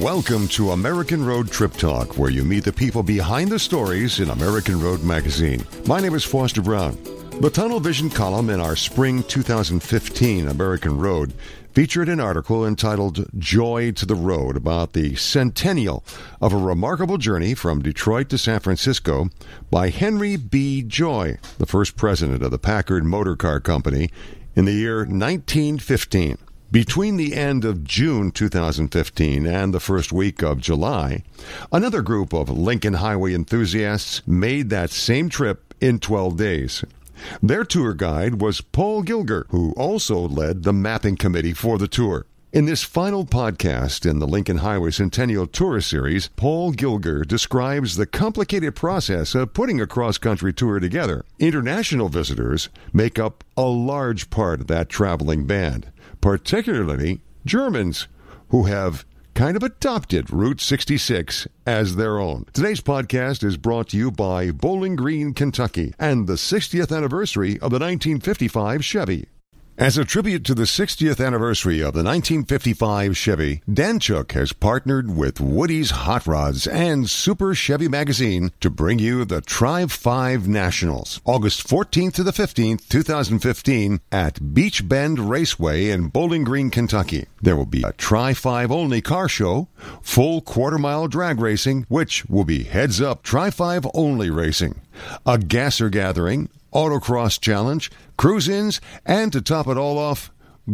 Welcome to American Road Trip Talk, where you meet the people behind the stories in American Road Magazine. My name is Foster Brown. The Tunnel Vision column in our spring 2015 American Road featured an article entitled Joy to the Road about the centennial of a remarkable journey from Detroit to San Francisco by Henry B. Joy, the first president of the Packard Motor Car Company in the year 1915. Between the end of June 2015 and the first week of July, another group of Lincoln Highway enthusiasts made that same trip in 12 days. Their tour guide was Paul Gilger, who also led the mapping committee for the tour. In this final podcast in the Lincoln Highway Centennial Tour Series, Paul Gilger describes the complicated process of putting a cross country tour together. International visitors make up a large part of that traveling band particularly Germans, who have kind of adopted Route 66 as their own. Today's podcast is brought to you by Bowling Green, Kentucky, and the 60th anniversary of the 1955 Chevy. As a tribute to the 60th anniversary of the 1955 Chevy, Danchuk has partnered with Woody's Hot Rods and Super Chevy Magazine to bring you the Tri 5 Nationals, August 14th to the 15th, 2015, at Beach Bend Raceway in Bowling Green, Kentucky. There will be a Tri 5 only car show, full quarter mile drag racing, which will be heads up Tri 5 only racing, a gasser gathering, autocross challenge, cruise ins, and to top it all off,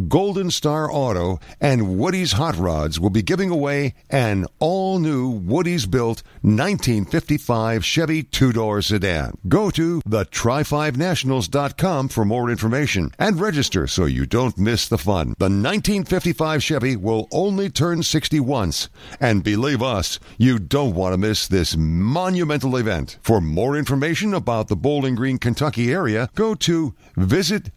Golden Star Auto and Woody's Hot Rods will be giving away an all new Woody's built 1955 Chevy two door sedan. Go to the tri5nationals.com for more information and register so you don't miss the fun. The 1955 Chevy will only turn 60 once, and believe us, you don't want to miss this monumental event. For more information about the Bowling Green, Kentucky area, go to visitbgky.com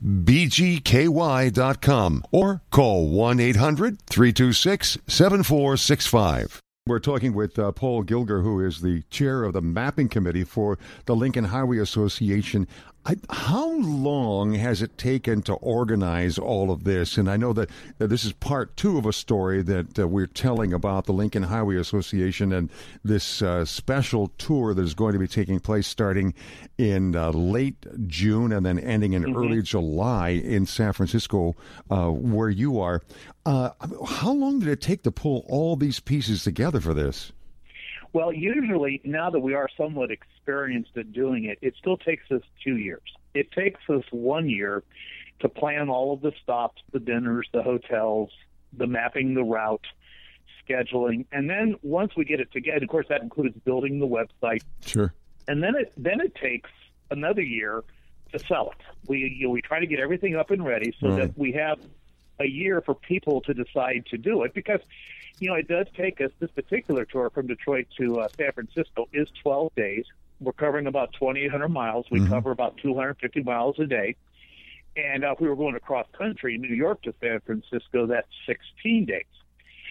or call 1 800 326 7465. We're talking with uh, Paul Gilger, who is the chair of the mapping committee for the Lincoln Highway Association. I, how long has it taken to organize all of this? And I know that, that this is part two of a story that uh, we're telling about the Lincoln Highway Association and this uh, special tour that is going to be taking place starting in uh, late June and then ending in mm-hmm. early July in San Francisco, uh, where you are. Uh, how long did it take to pull all these pieces together for this? Well, usually now that we are somewhat experienced at doing it, it still takes us two years. It takes us one year to plan all of the stops, the dinners, the hotels, the mapping the route, scheduling, and then once we get it together, of course that includes building the website. Sure. And then it then it takes another year to sell it. We you know, we try to get everything up and ready so right. that we have a year for people to decide to do it because you know, it does take us, this particular tour from Detroit to uh, San Francisco is 12 days. We're covering about 2,800 miles. We mm-hmm. cover about 250 miles a day. And uh, if we were going across country, New York to San Francisco, that's 16 days.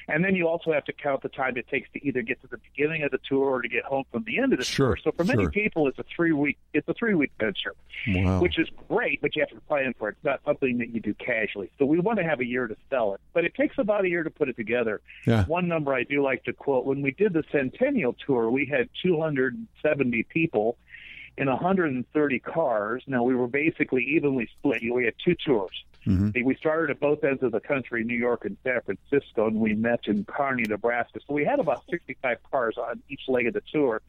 And then you also have to count the time it takes to either get to the beginning of the tour or to get home from the end of the sure, tour. So for many sure. people, it's a three week it's a three week venture, wow. which is great, but you have to plan for it. It's not something that you do casually. So we want to have a year to sell it, but it takes about a year to put it together. Yeah. One number I do like to quote: when we did the Centennial tour, we had 270 people in 130 cars. Now we were basically evenly split. We had two tours. Mm-hmm. We started at both ends of the country, New York and San Francisco, and we met in Kearney, Nebraska. So we had about 65 cars on each leg of the tour.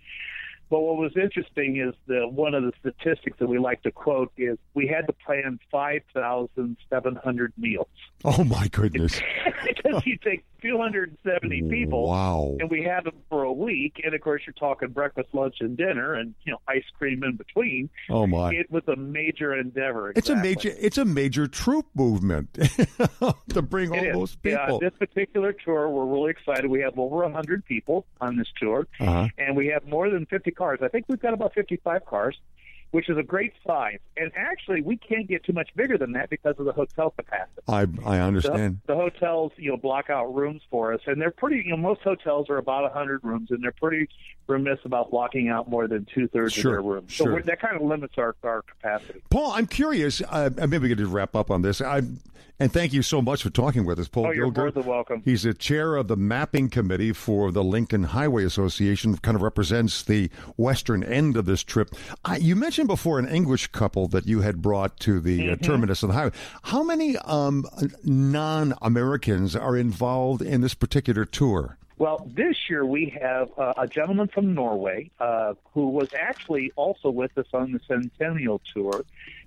But what was interesting is the one of the statistics that we like to quote is we had to plan 5,700 meals. Oh my goodness! because you take 270 people, wow, and we have them for a week, and of course you're talking breakfast, lunch, and dinner, and you know ice cream in between. Oh my! It was a major endeavor. Exactly. It's a major. It's a major troop movement to bring all those people. Yeah, this particular tour, we're really excited. We have over 100 people on this tour, uh-huh. and we have more than 50 cars. I think we've got about 55 cars, which is a great size. And actually, we can't get too much bigger than that because of the hotel capacity. I I understand. The, the hotels, you know, block out rooms for us, and they're pretty. You know, most hotels are about a 100 rooms, and they're pretty remiss about blocking out more than two thirds sure, of their rooms. Sure. So that kind of limits our our capacity. Paul, I'm curious. Uh, maybe we could just wrap up on this. I And thank you so much for talking with us, Paul oh, you're Gilger. more welcome. He's the chair of the mapping committee for the Lincoln Highway Association, kind of represents the western end of this trip. Uh, you mentioned before an English couple that you had brought to the mm-hmm. uh, terminus of the highway. How many um, non Americans are involved in this particular tour? Well, this year we have uh, a gentleman from Norway uh, who was actually also with us on the Centennial Tour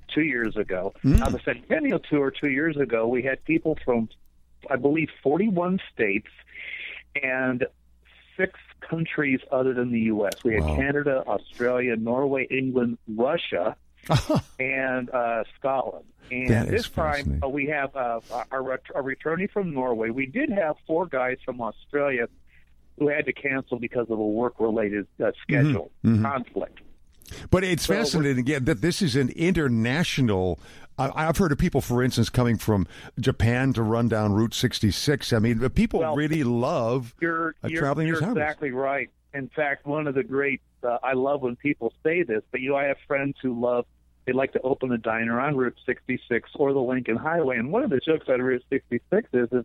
two years ago. Mm. On the Centennial Tour two years ago, we had people from, I believe, 41 states and six countries other than the U.S. We had wow. Canada, Australia, Norway, England, Russia, and uh, Scotland. And this time uh, we have uh, our, our returning from Norway. We did have four guys from Australia who had to cancel because of a work-related uh, schedule mm-hmm. mm-hmm. conflict. But it's so fascinating again that this is an international. I've heard of people, for instance, coming from Japan to run down Route 66. I mean, people well, really love you're, uh, you're, traveling. You're exactly right. In fact, one of the great. Uh, I love when people say this, but you know, I have friends who love. They like to open a diner on Route 66 or the Lincoln Highway, and one of the jokes on Route 66 is, is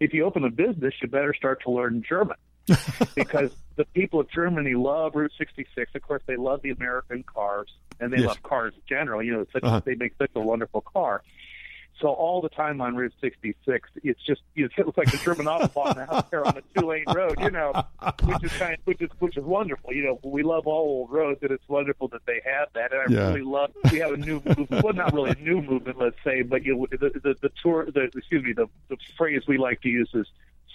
if you open a business, you better start to learn German. because the people of Germany love Route 66. Of course, they love the American cars, and they yes. love cars generally. You know, such uh-huh. they make such a wonderful car. So all the time on Route 66, it's just you know, it looks like the German autobahn out there on a two-lane road. You know, which is kind of, which is which is wonderful. You know, we love all old roads, and it's wonderful that they have that. And I yeah. really love we have a new movement. Well, not really a new movement, let's say, but you know, the the, the tour. The excuse me, the the phrase we like to use is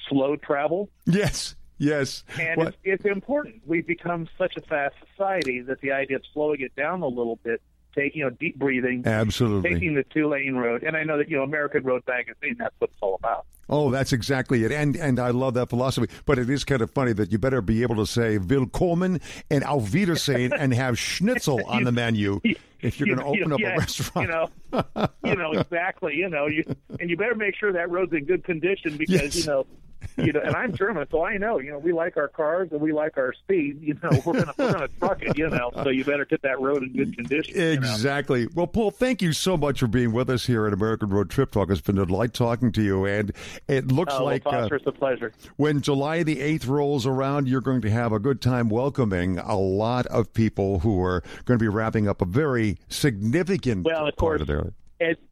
slow travel. Yes. Yes. And it's, it's, important. We've become such a fast society that the idea of slowing it down a little bit, taking, you know, deep breathing, absolutely, taking the two lane road. And I know that, you know, American Road Magazine, that's what it's all about. Oh, that's exactly it. And and I love that philosophy. But it is kind of funny that you better be able to say Willkommen and Auf Wiedersehen and have schnitzel on the menu if you're going to open up yeah, a restaurant. You know, you know exactly. You know, you and you better make sure that road's in good condition because yes. you know you know, and I'm German, so I know, you know, we like our cars and we like our speed. You know, we're gonna we're gonna truck it. You know, so you better get that road in good condition. Exactly. You know? Well, Paul, thank you so much for being with us here at American Road Trip Talk. It's been a delight talking to you, and it looks oh, like well, uh, it's a pleasure. When July the eighth rolls around, you're going to have a good time welcoming a lot of people who are going to be wrapping up a very significant well, of part course, of their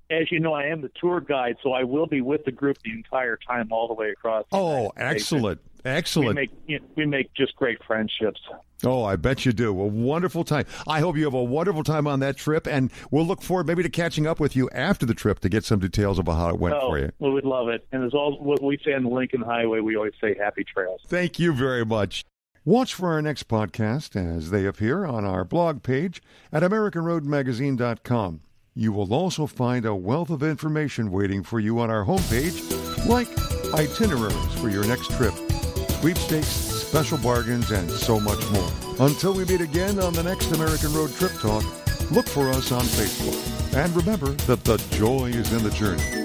as you know, I am the tour guide, so I will be with the group the entire time, all the way across. oh, excellent, excellent. We make you know, we make just great friendships. Oh, I bet you do. A wonderful time. I hope you have a wonderful time on that trip, and we'll look forward maybe to catching up with you after the trip to get some details about how it went oh, for you. We would love it. And as all what we say on the Lincoln Highway, we always say happy trails. Thank you very much. Watch for our next podcast as they appear on our blog page at AmericanRoadMagazine.com. You will also find a wealth of information waiting for you on our homepage, like itineraries for your next trip, sweepstakes, special bargains, and so much more. Until we meet again on the next American Road Trip Talk, look for us on Facebook. And remember that the joy is in the journey.